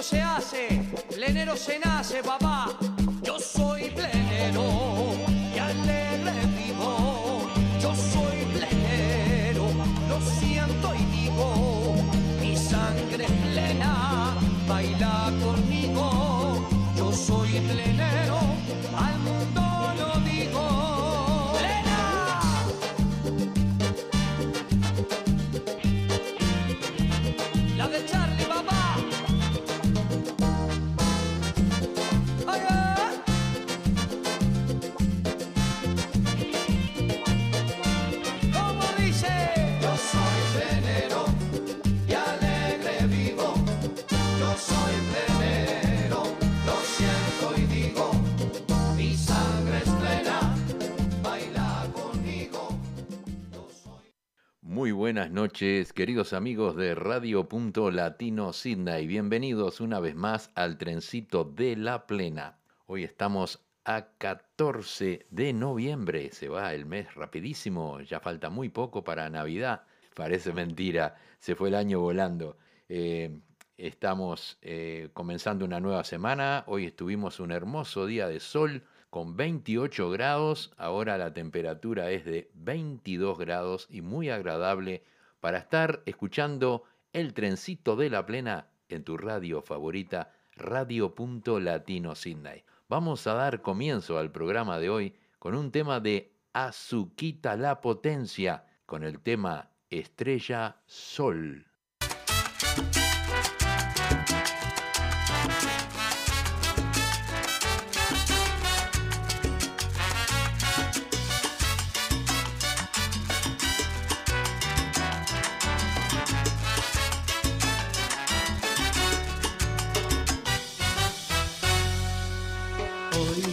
plenero se hace, plenero se nace, papá. Yo soy plenero y alegre vivo. Yo soy plenero, lo siento y digo. Mi sangre es plena, baila conmigo. Yo soy plenero. Buenas noches, queridos amigos de Radio Punto Latino Sydney. Bienvenidos una vez más al trencito de la plena. Hoy estamos a 14 de noviembre. Se va el mes rapidísimo, ya falta muy poco para Navidad. Parece mentira, se fue el año volando. Eh, estamos eh, comenzando una nueva semana. Hoy estuvimos un hermoso día de sol con 28 grados, ahora la temperatura es de 22 grados y muy agradable para estar escuchando El trencito de la plena en tu radio favorita, radio.latino Sydney. Vamos a dar comienzo al programa de hoy con un tema de Azuquita la Potencia, con el tema Estrella Sol. hoy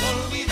olvidar.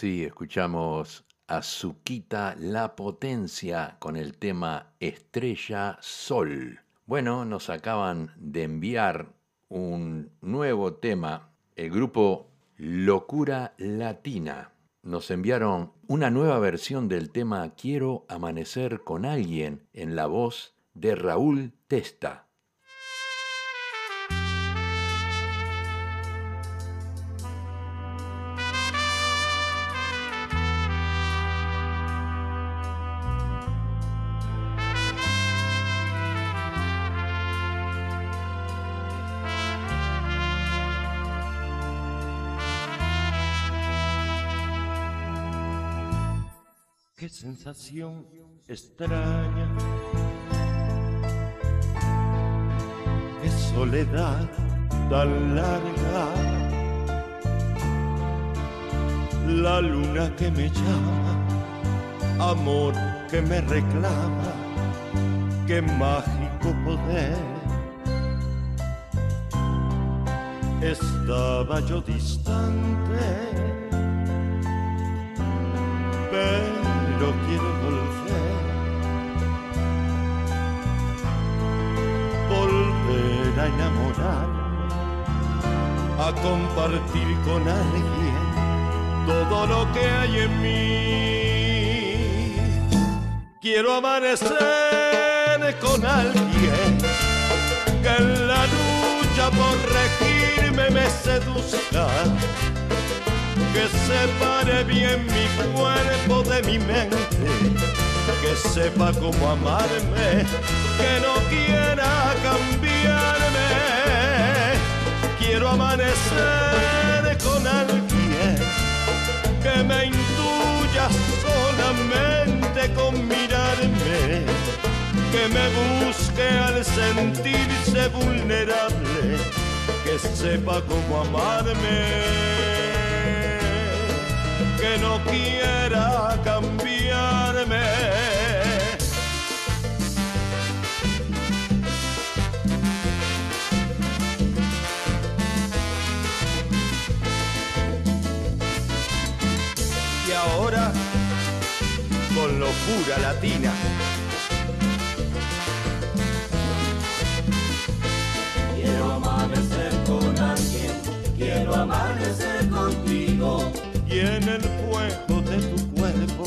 Sí, escuchamos a La Potencia con el tema Estrella Sol. Bueno, nos acaban de enviar un nuevo tema, el grupo Locura Latina. Nos enviaron una nueva versión del tema Quiero amanecer con alguien en la voz de Raúl Testa. Sensación extraña, qué soledad tan larga. La luna que me llama, amor que me reclama, qué mágico poder. Estaba yo distante, quiero volver. Volver a enamorarme, a compartir con alguien todo lo que hay en mí. Quiero amanecer con alguien que en la lucha por regirme me seduzca que separe bien mi cuerpo de mi mente, que sepa cómo amarme, que no quiera cambiarme. Quiero amanecer con alguien que me intuya solamente con mirarme, que me busque al sentirse vulnerable, que sepa cómo amarme que no quiera cambiarme. Y ahora, con locura latina. Quiero amanecer con alguien, quiero amanecer contigo. En el fuego de tu cuerpo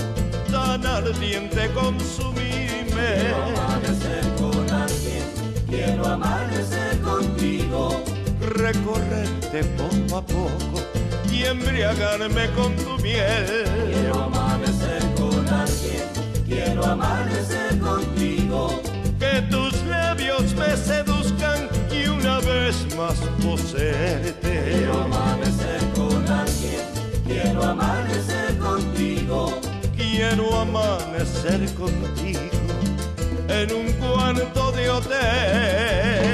tan ardiente consumirme. Quiero amanecer con alguien, quiero amanecer contigo. Recorrerte poco a poco y embriagarme con tu miel. Quiero amanecer con alguien, quiero amanecer contigo. Que tus labios me seduzcan y una vez más poseerte. Quiero amanecer quiero amanecer contigo. Quiero amanecer contigo en un cuarto de hotel.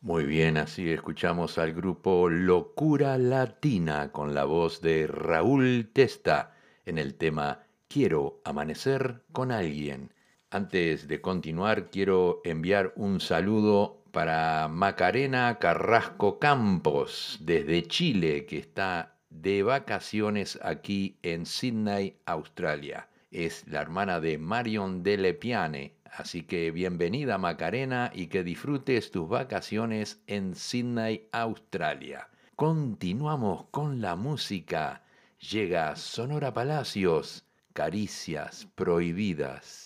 Muy bien, así escuchamos al grupo Locura Latina con la voz de Raúl Testa en el tema Quiero amanecer con alguien. Antes de continuar, quiero enviar un saludo para Macarena Carrasco Campos desde Chile, que está de vacaciones aquí en Sydney, Australia. Es la hermana de Marion Delepiane, Así que bienvenida Macarena y que disfrutes tus vacaciones en Sydney, Australia. Continuamos con la música. Llega Sonora Palacios, Caricias Prohibidas.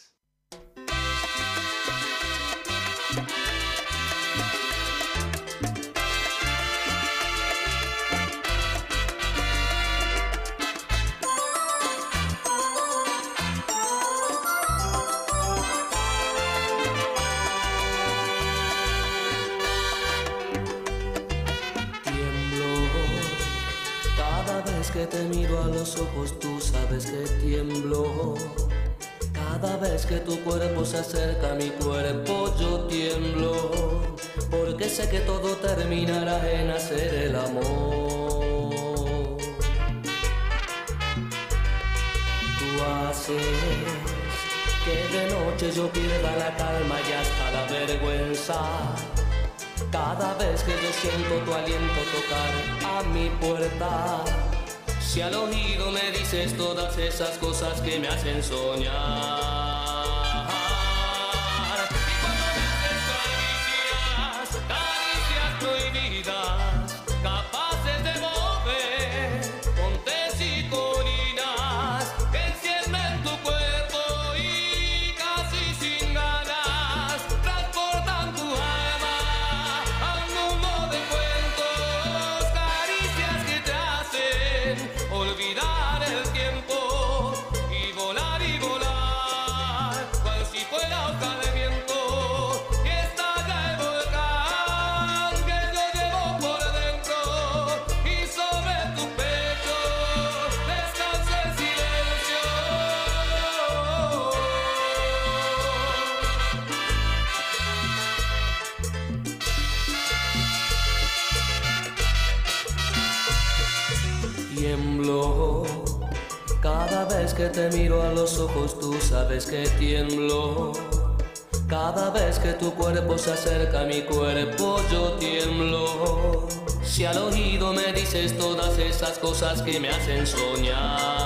Te miro a los ojos, tú sabes que tiemblo. Cada vez que tu cuerpo se acerca a mi cuerpo, yo tiemblo. Porque sé que todo terminará en hacer el amor. Tú haces que de noche yo pierda la calma y hasta la vergüenza. Cada vez que yo siento tu aliento tocar a mi puerta, si al oído me dices todas esas cosas que me hacen soñar. Que te miro a los ojos tú sabes que tiemblo. Cada vez que tu cuerpo se acerca a mi cuerpo yo tiemblo. Si al oído me dices todas esas cosas que me hacen soñar.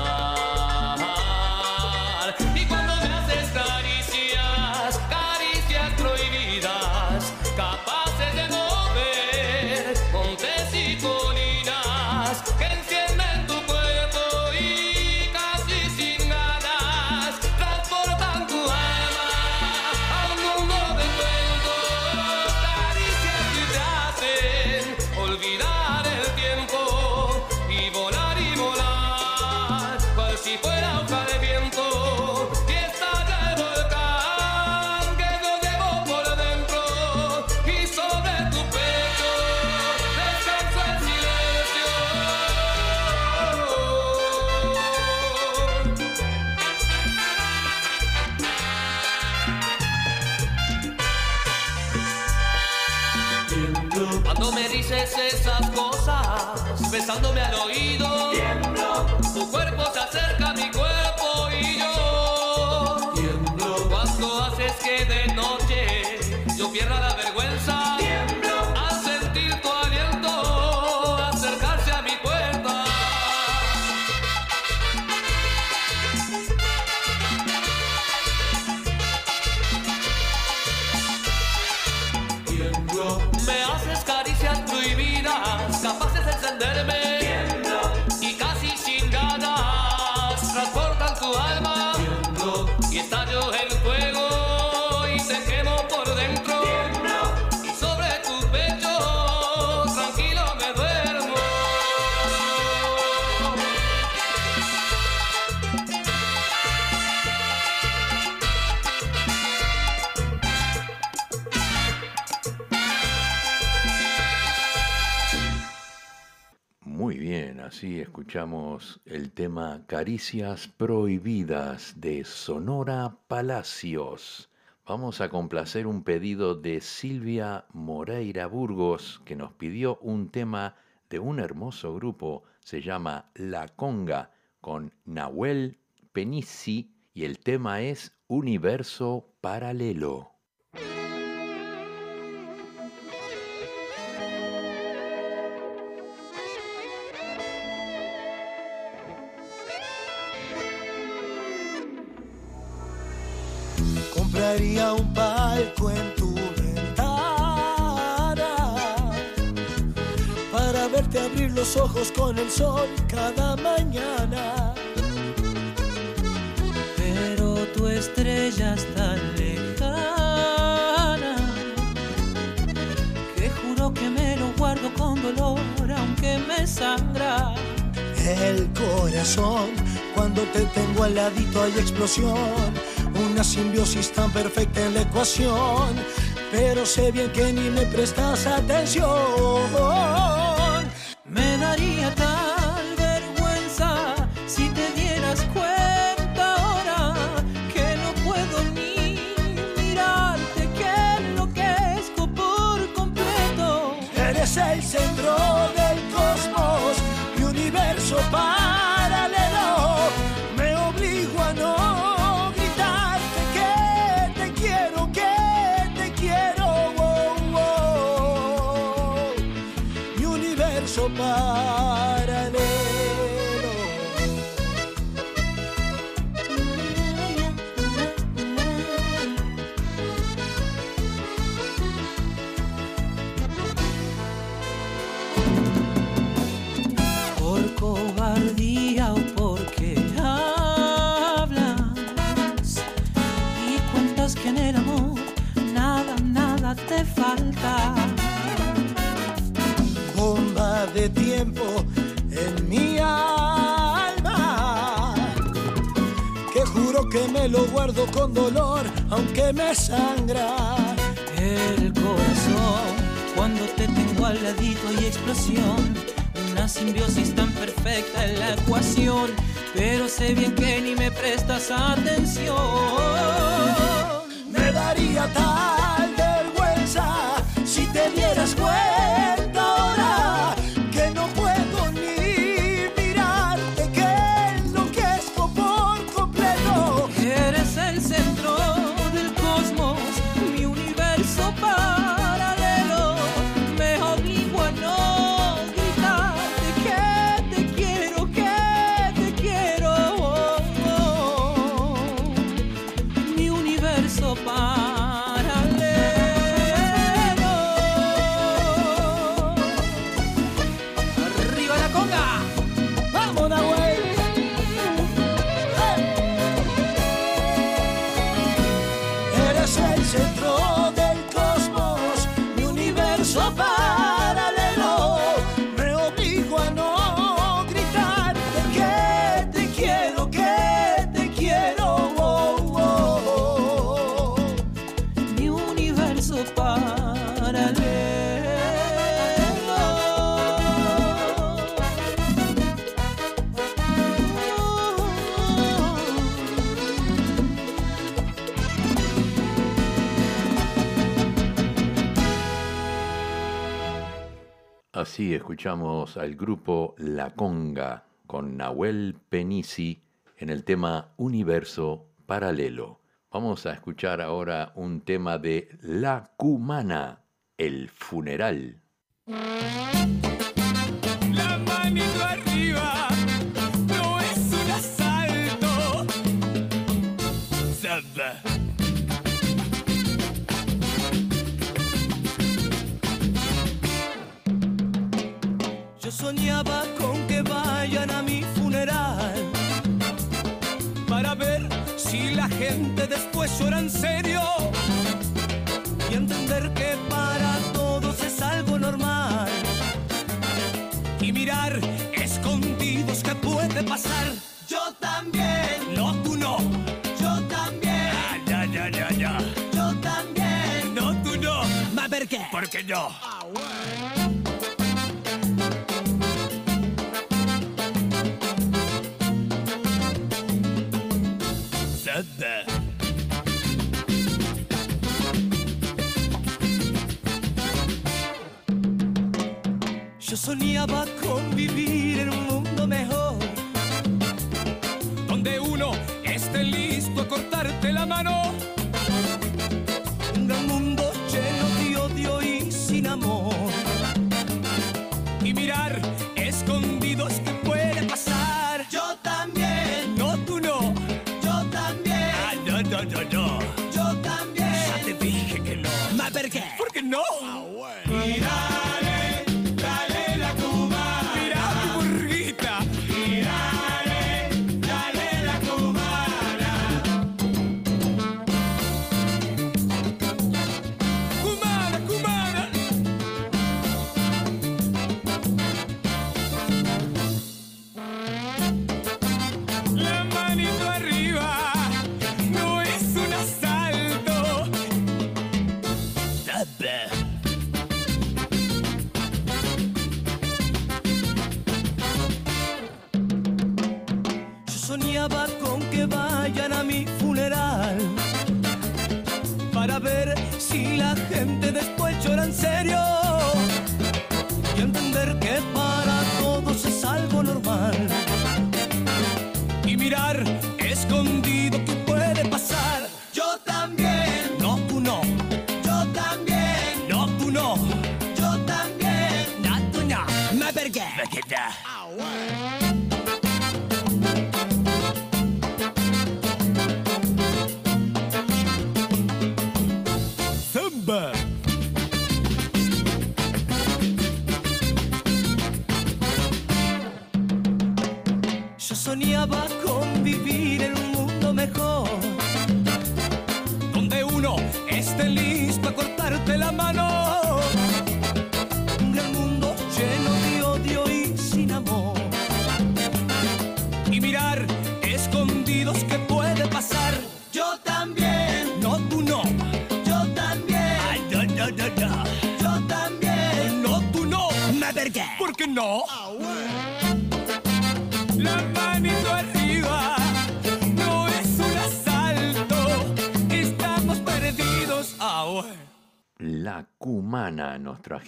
Escuchamos el tema Caricias Prohibidas de Sonora Palacios. Vamos a complacer un pedido de Silvia Moreira Burgos, que nos pidió un tema de un hermoso grupo, se llama La Conga, con Nahuel Penici, y el tema es Universo Paralelo. Compraría un palco en tu ventana para verte abrir los ojos con el sol cada mañana. Pero tu estrella es tan lejana que juro que me lo guardo con dolor aunque me sangra. El corazón, cuando te tengo al ladito hay explosión, una simbiosis tan perfecta en la ecuación, pero sé bien que ni me prestas atención. Universo lo guardo con dolor, aunque me sangra. El corazón, cuando te tengo al ladito hay explosión. Una simbiosis tan perfecta en la ecuación. Pero sé bien que ni me prestas atención. Me daría tal Así escuchamos al grupo La Conga con Nahuel Penisi en el tema Universo Paralelo. Vamos a escuchar ahora un tema de La Cumana, El Funeral. Soñaba con que vayan a mi funeral para ver si la gente después llora en serio y entender que para todos es algo normal y mirar escondidos que puede pasar. Yo también. No, tú no. Yo también. Ah, ya, ya, ya, ya. Yo también. No, tú no. ¿Ma por qué? Porque yo. Samba. Yo soñaba con vivir en un mundo mejor, donde uno esté listo a cortarte la mano.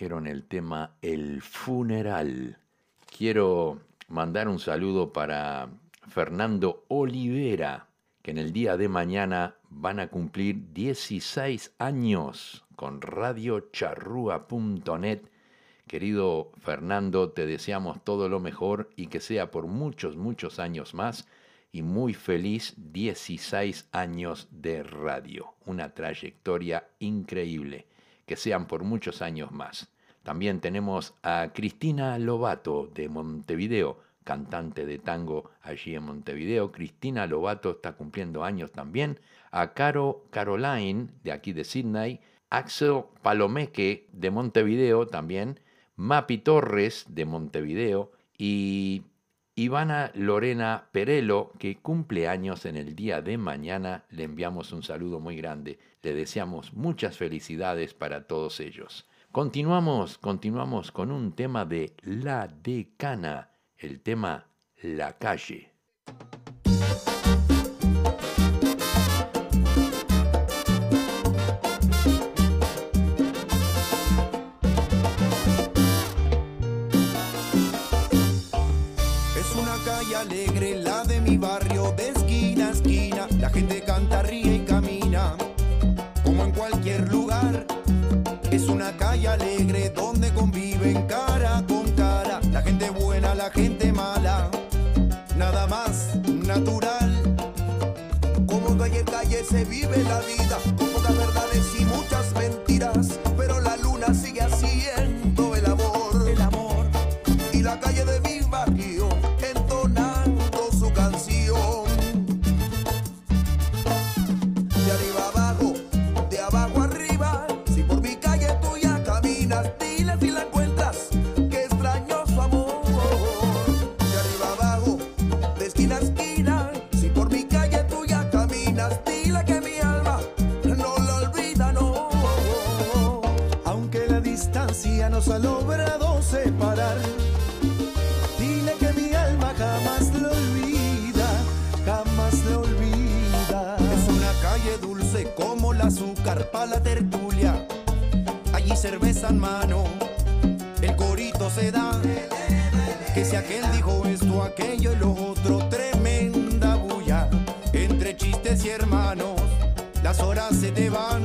El tema El funeral. Quiero mandar un saludo para Fernando Olivera, que en el día de mañana van a cumplir 16 años con radiocharrúa.net. Querido Fernando, te deseamos todo lo mejor y que sea por muchos, muchos años más y muy feliz 16 años de radio. Una trayectoria increíble. Que sean por muchos años más. También tenemos a Cristina Lobato de Montevideo, cantante de tango allí en Montevideo. Cristina Lobato está cumpliendo años también. A Caro Caroline de aquí de Sydney. Axel Palomeque de Montevideo también. Mapi Torres de Montevideo y Ivana Lorena Perelo, que cumple años en el día de mañana. Le enviamos un saludo muy grande. Le deseamos muchas felicidades para todos ellos. Continuamos, continuamos con un tema de La Decana, el tema La Calle. Gente canta, ríe y camina, como en cualquier lugar. Es una calle alegre donde conviven cara con cara. La gente buena, la gente mala, nada más natural. Como en cualquier calle se vive la vida, distancia nos ha logrado separar. Dile que mi alma jamás lo olvida, jamás lo olvida. Es una calle dulce como el azúcar para la tertulia. Allí cerveza en mano, el corito se da. Que si aquel dijo esto, aquello y lo otro, tremenda bulla. Entre chistes y hermanos, las horas se te van.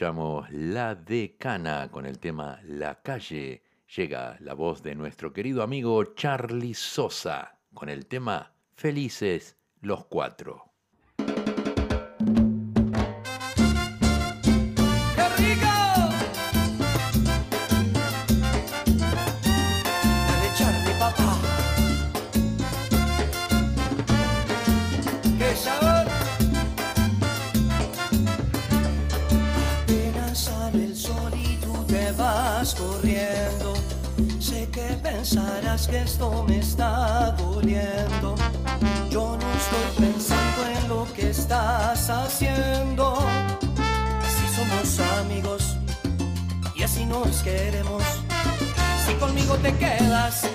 Escuchamos La Decana con el tema La Calle. Llega la voz de nuestro querido amigo Charlie Sosa con el tema Felices los Cuatro. Pensarás que esto me está doliendo. Yo no estoy pensando en lo que estás haciendo. Si somos amigos y así nos queremos. Si conmigo te quedas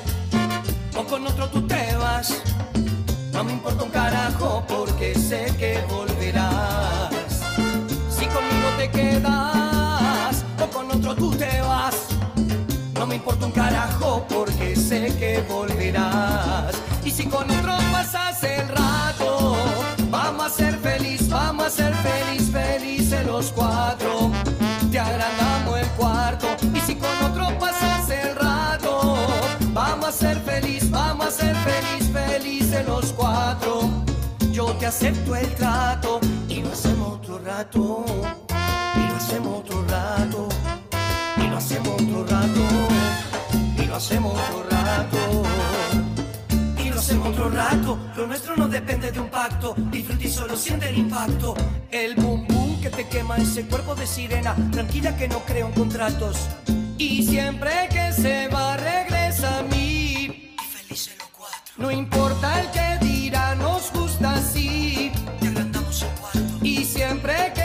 o con otro tú te vas. No me importa un carajo porque sé que volverás. Si conmigo te quedas o con otro tú te vas. No me importa un carajo porque sé que volverás. Y si con otro pasas el rato, vamos a ser feliz, vamos a ser feliz, felices los cuatro. Te agrandamos el cuarto. Y si con otro pasas el rato, vamos a ser feliz, vamos a ser feliz, felices los cuatro. Yo te acepto el trato y lo hacemos otro rato. Y lo hacemos hacemos otro rato. Y lo hacemos otro rato. Lo nuestro no depende de un pacto. Disfruta y solo siente el impacto. El boom boom que te quema ese cuerpo de sirena. Tranquila que no creo en contratos. Y siempre que se va, regresa a mí. Y felices los cuatro. No importa el que dirá, nos gusta así. Te agrandamos el cuarto. Y siempre que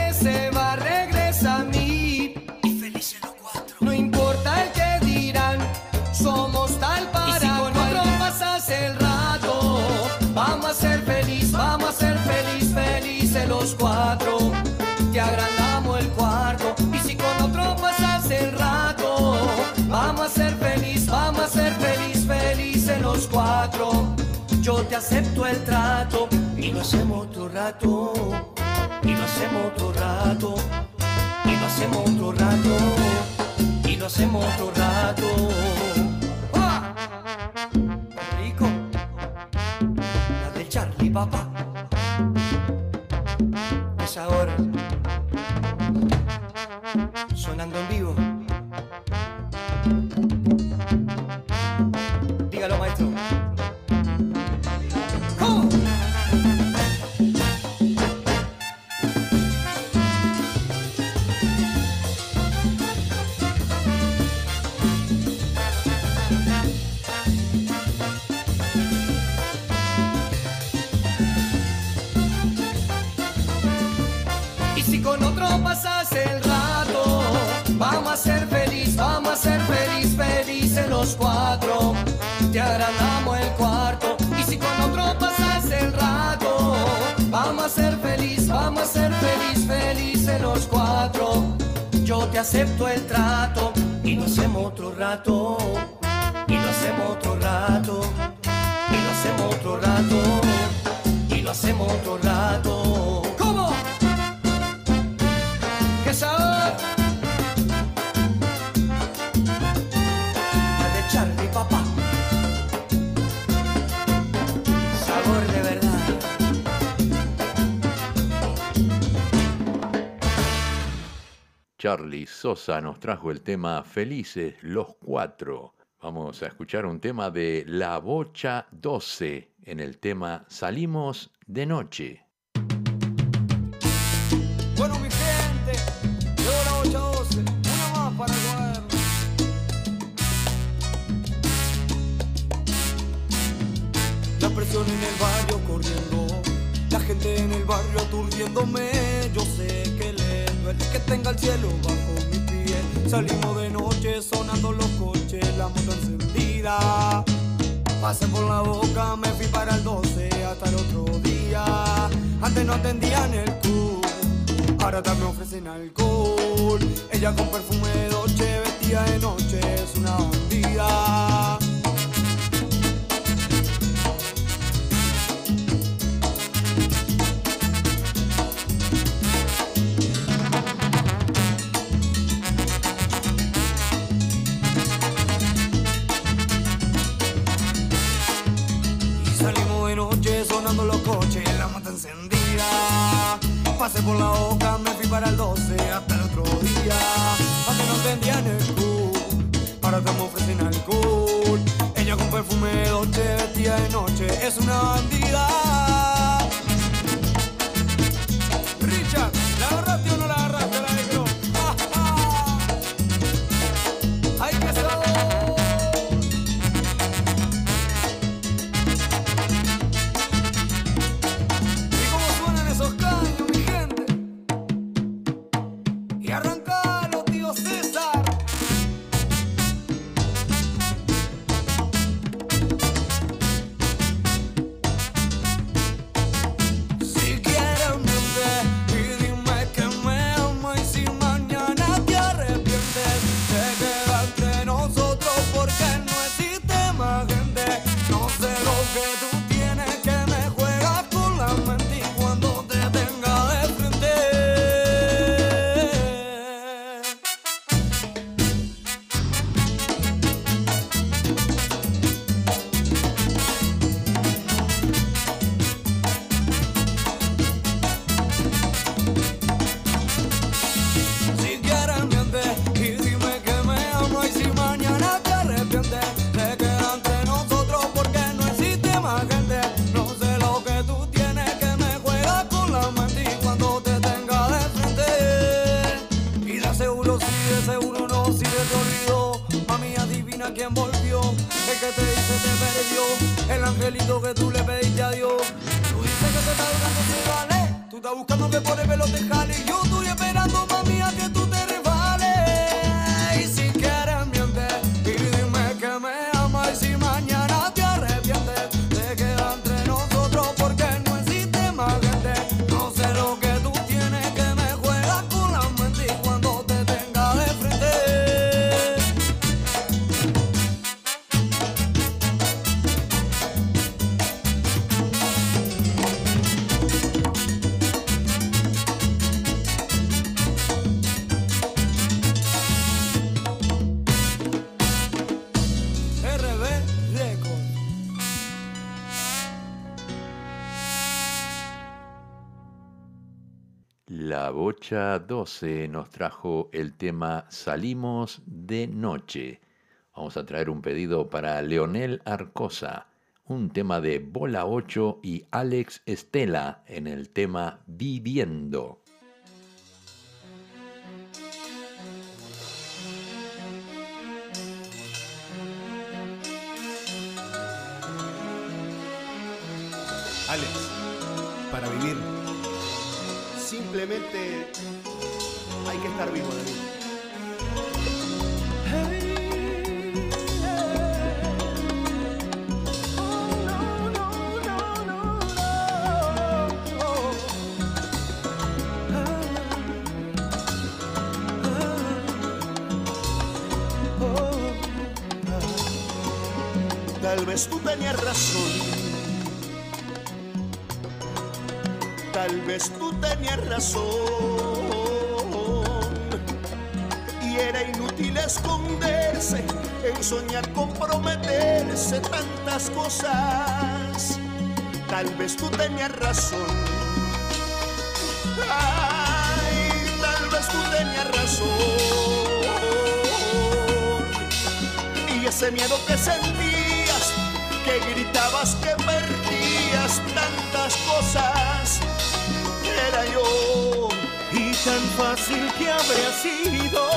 acepto el trato y lo hacemos otro rato. Y lo hacemos otro rato. Y lo hacemos otro rato. Y lo hacemos otro rato. Otro rato. ¿Cómo? ¡Qué sabor! La de Charlie, papá. Sabor de verdad. Charlie Sosa nos trajo el tema Felices los Cuatro. Vamos a escuchar un tema de La Bocha 12 en el tema Salimos de noche. Bueno, mi gente, llegó la 812, una más para el La presión en el barrio corriendo, la gente en el barrio aturdiéndome. Yo sé que le duele que tenga el cielo bajo mi piel. Salimos de noche sonando los coches, la moto encendida. Pasé por la boca, me fui para el 12 hasta el otro día. Antes no atendían el club, ahora también ofrecen alcohol. Ella con perfume de noche, vestida de noche, es una bandida. Los coches, la mata encendida. Pasé por la boca, me fui para el 12 hasta el otro día. Antes no entendían el club, ahora estamos ofrecen alcohol. Ella con perfume de noche, vestida de noche, es una bandida. 8.12 nos trajo el tema Salimos de Noche. Vamos a traer un pedido para Leonel Arcosa, un tema de Bola 8 y Alex Estela en el tema Viviendo. Simplemente hay que estar vivo, David. Tal vez tú tenías razón. Tal vez tú tenías razón. Y era inútil esconderse en soñar comprometerse tantas cosas. Tal vez tú tenías razón. Ay, tal vez tú tenías razón. Y ese miedo que sentías, que gritabas que perdías tantas cosas, era yo. Y tan fácil que habría sido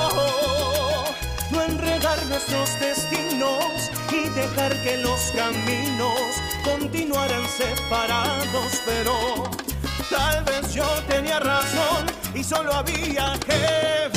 no enredar nuestros destinos y dejar que los caminos continuaran separados, pero tal vez yo tenía razón y solo había que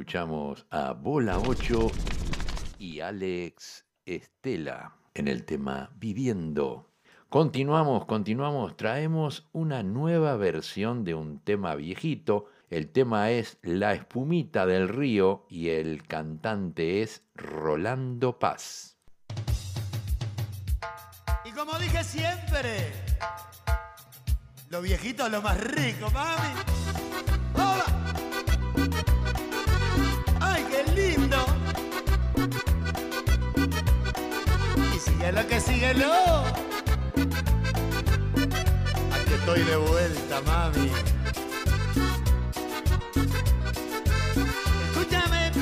escuchamos a Bola 8 y Alex Estela en el tema Viviendo. Continuamos, continuamos, traemos una nueva versión de un tema viejito. El tema es La espumita del río y el cantante es Rolando Paz. Y como dije siempre, lo viejito es lo más rico, mami. ¡Hola! ¡Ay, qué lindo! Y síguelo que síguelo. Aquí estoy de vuelta, mami. Escúchame.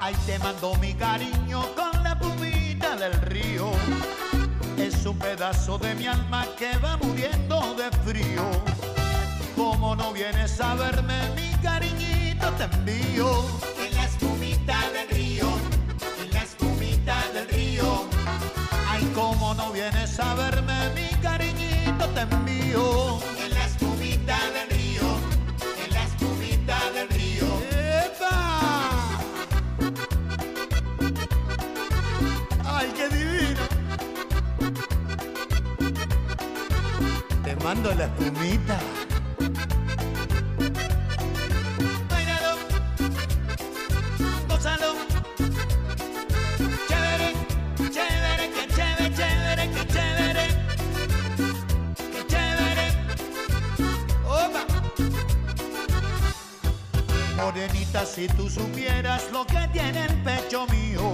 Ahí te mando mi cariño con Es un pedazo de mi alma que va muriendo de frío. Como no vienes a verme, mi cariñito te envío. En la espumita del río, en la espumita del río. Ay, como no vienes a verme, mi cariñito te envío. quemando la espumita. Bailalo, gózalo, chévere, chévere, que chévere, chévere, que chévere, que chévere, opa. Morenita, si tú supieras lo que tiene el pecho mío,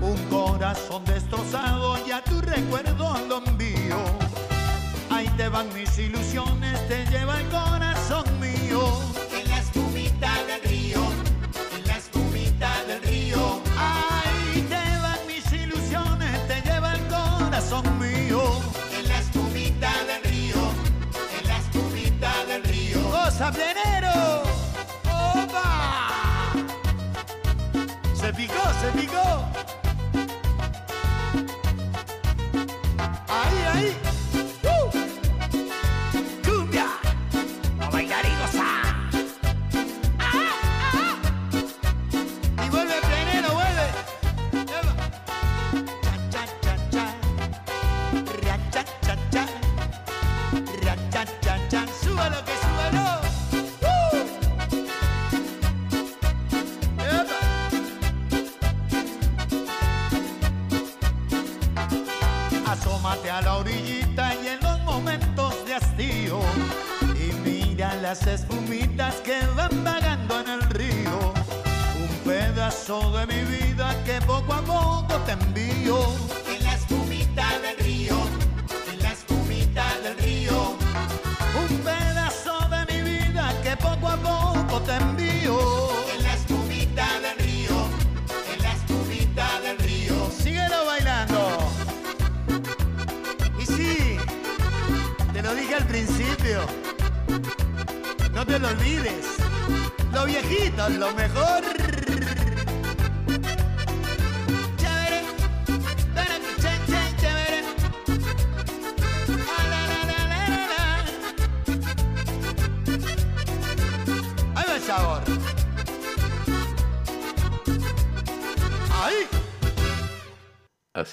un corazón destrozado y a tu recuerdo lo envío te van mis ilusiones, te lleva el corazón mío.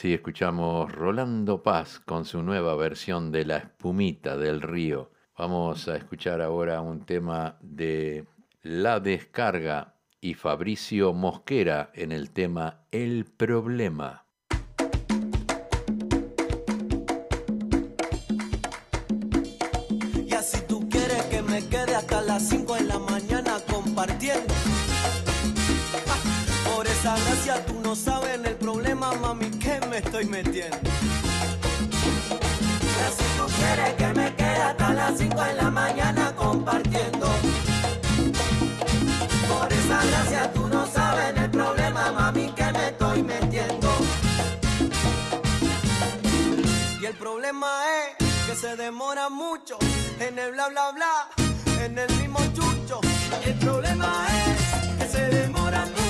así escuchamos Rolando Paz con su nueva versión de La espumita del río. Vamos a escuchar ahora un tema de La descarga y Fabricio Mosquera en el tema El problema. las 5 en la mañana compartiendo. Ah, por esa gracia tú no sabes el problema, mami me estoy metiendo? Las cinco quieres que me quede hasta las 5 en la mañana compartiendo. Por esa gracia tú no sabes el problema, mami, que me estoy metiendo. Y el problema es que se demora mucho en el bla bla bla, en el mismo chucho. Y el problema es que se demora mucho.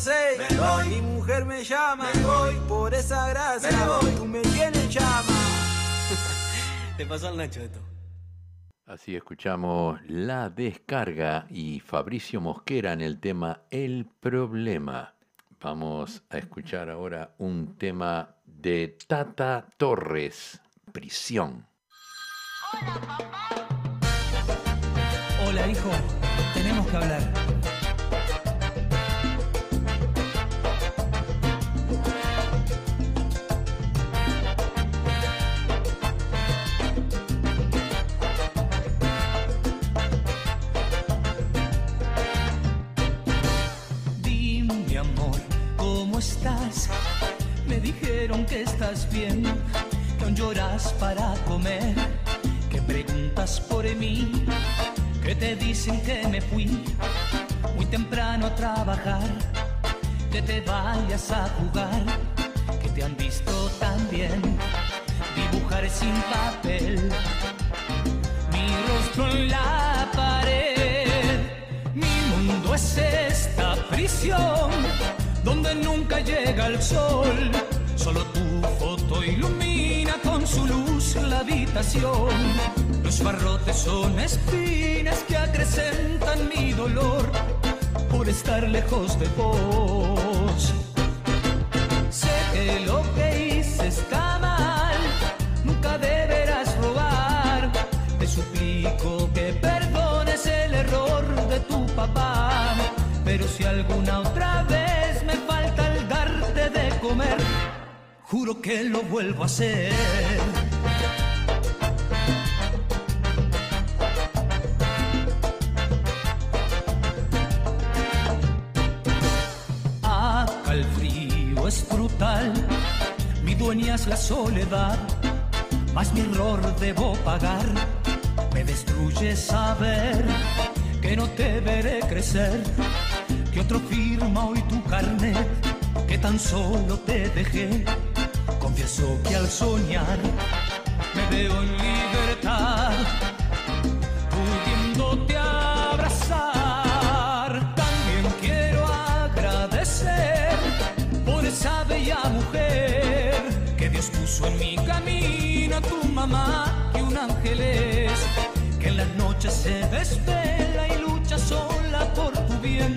Seis. Me voy. Mi mujer me llama. Me voy. Por esa gracia. Me voy. Tú me tienes llama. Te pasó el Nacho esto. Así escuchamos La Descarga y Fabricio Mosquera en el tema El Problema. Vamos a escuchar ahora un tema de Tata Torres, Prisión. Hola, hijo. Tenemos que hablar. Dijeron que estás bien, que aún lloras para comer, que preguntas por mí, que te dicen que me fui muy temprano a trabajar, que te vayas a jugar, que te han visto también dibujar sin papel mi rostro en la pared. Mi mundo es esta prisión donde nunca llega el sol. Solo tu foto ilumina con su luz la habitación. Los barrotes son espinas que acrecentan mi dolor por estar lejos de vos. Sé que lo que hice está mal, nunca deberás robar. Te suplico que perdones el error de tu papá. Pero si alguna otra juro que lo vuelvo a hacer. Acá el frío es brutal, mi dueña es la soledad, más mi error debo pagar. Me destruye saber que no te veré crecer, que otro firma hoy tu carnet, que tan solo te dejé. Que al soñar me veo en libertad, pudiéndote abrazar. También quiero agradecer por esa bella mujer que Dios puso en mi camino, tu mamá y un ángel es, que en las noches se desvela y lucha sola por tu bien,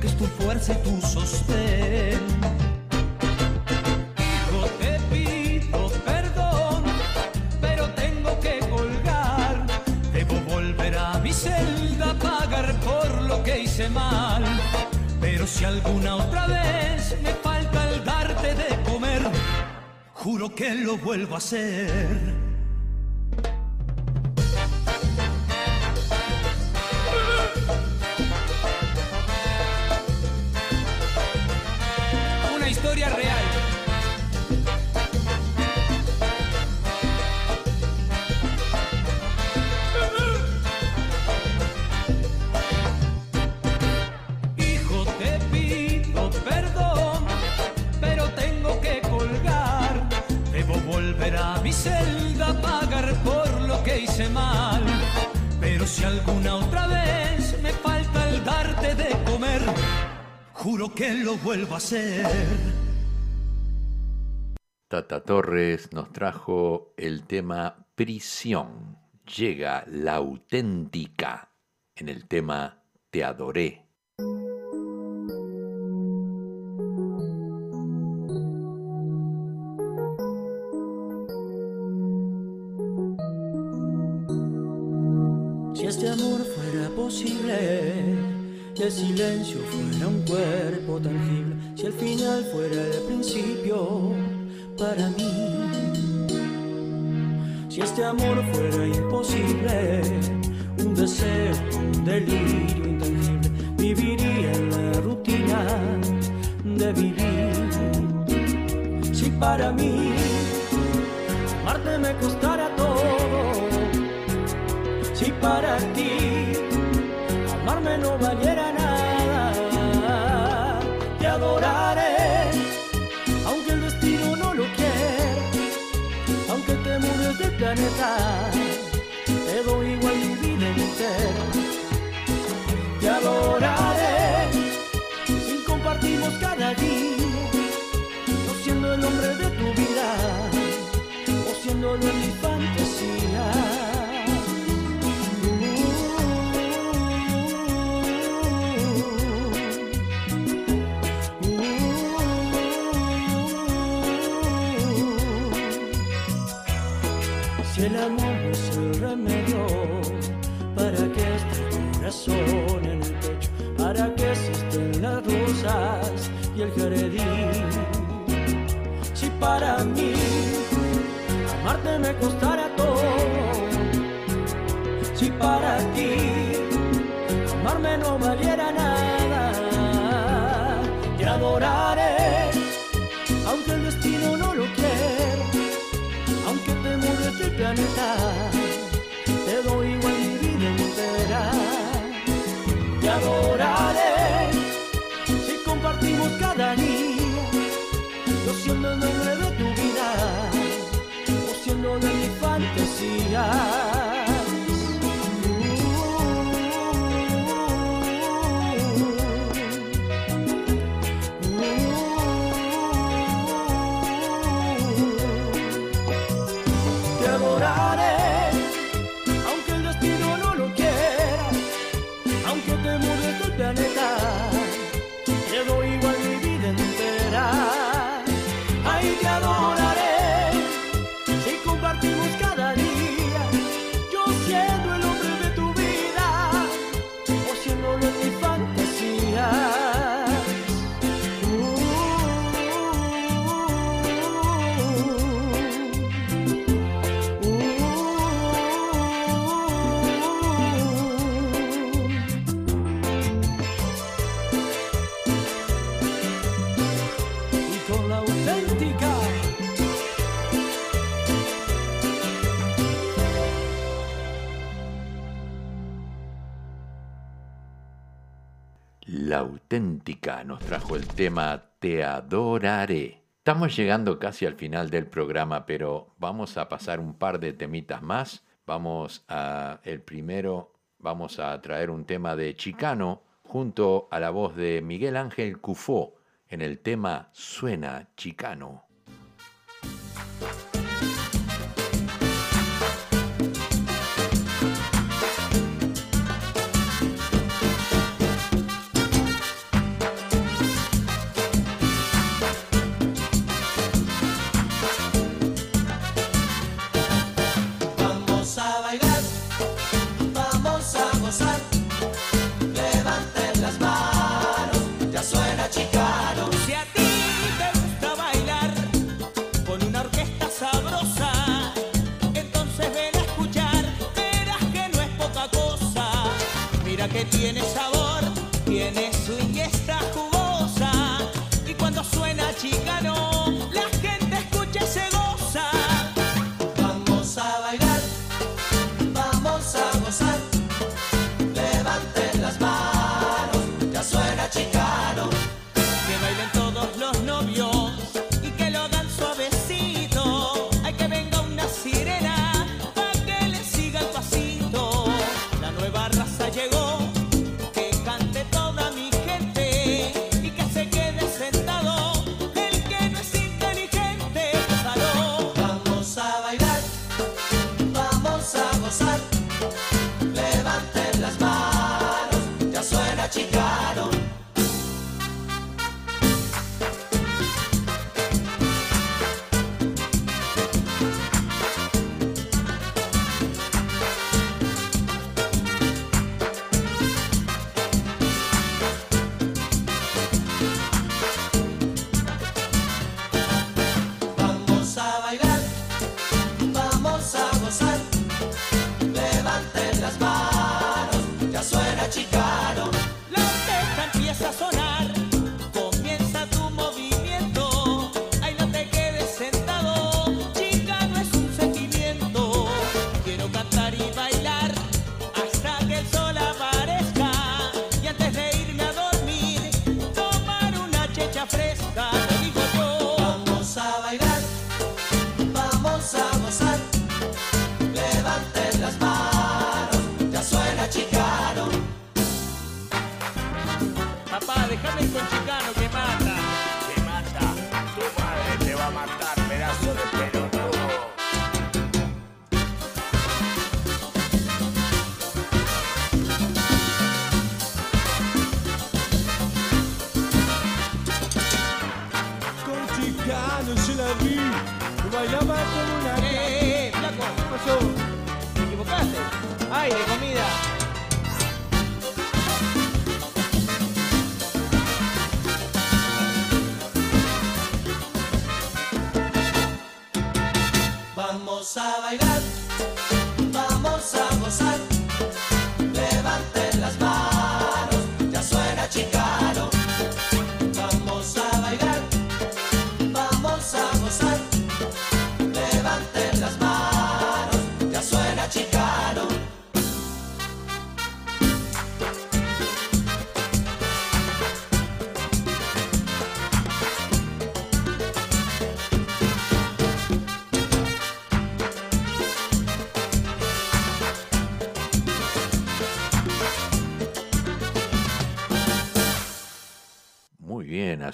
que es tu fuerza y tu sostén. Mal. Pero si alguna otra vez me falta el darte de comer, juro que lo vuelvo a hacer. Que lo vuelvo a hacer. Tata Torres nos trajo el tema Prisión. Llega la auténtica en el tema Te adoré. Si este amor fuera posible, si el silencio fuera un cuerpo tangible, si el final fuera el principio para mí, si este amor fuera imposible, un deseo, un delirio intangible, viviría en la rutina de vivir. Si para mí amarte me costara todo, si para ti no valiera nada, te adoraré, aunque el destino no lo quiera, aunque te mudes del planeta, te doy igual mi vida entera, te adoraré, sin corazón en el pecho para que existen las rosas y el jardín. Si para mí amarte me costara todo, si para ti amarme no valiera nada, te adoraré. dia. auténtica nos trajo el tema Te adoraré. Estamos llegando casi al final del programa, pero vamos a pasar un par de temitas más. Vamos a el primero, vamos a traer un tema de Chicano junto a la voz de Miguel Ángel Cufó en el tema Suena Chicano.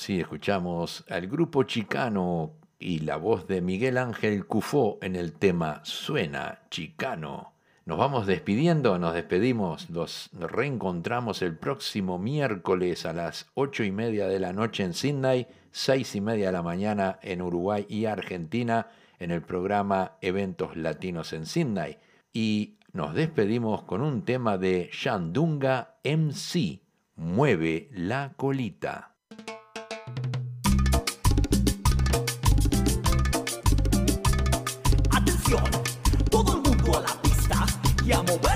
Así escuchamos al grupo chicano y la voz de Miguel Ángel Cufó en el tema Suena Chicano. Nos vamos despidiendo, nos despedimos, nos reencontramos el próximo miércoles a las ocho y media de la noche en Sydney, seis y media de la mañana en Uruguay y Argentina en el programa Eventos Latinos en Sydney. Y nos despedimos con un tema de Shandunga MC, Mueve la colita. siamo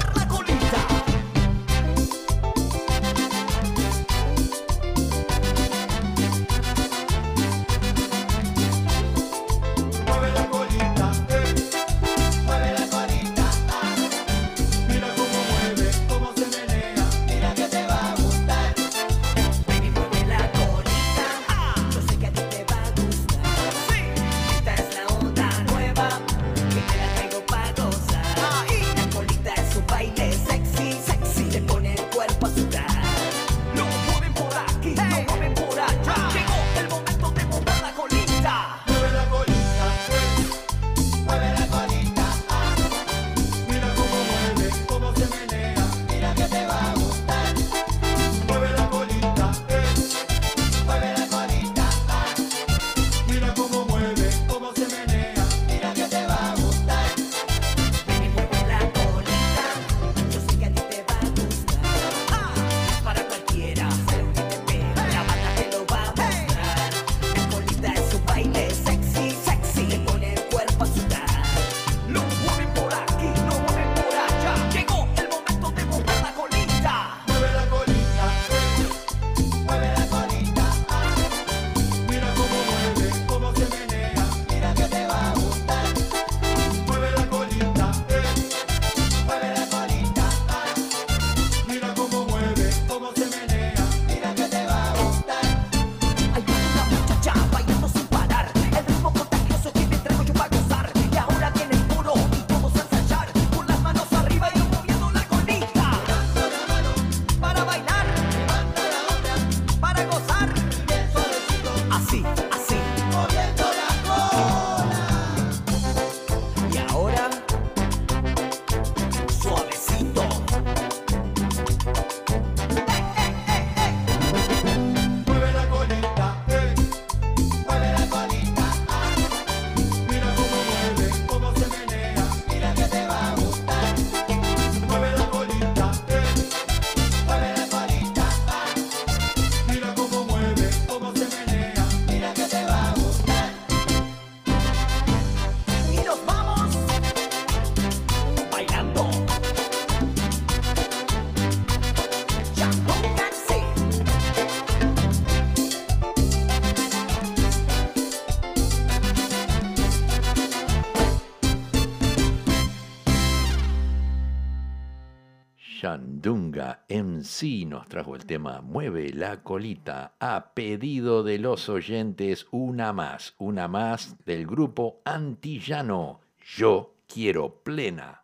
Chandunga MC nos trajo el tema Mueve la colita a pedido de los oyentes una más, una más del grupo antillano Yo quiero plena.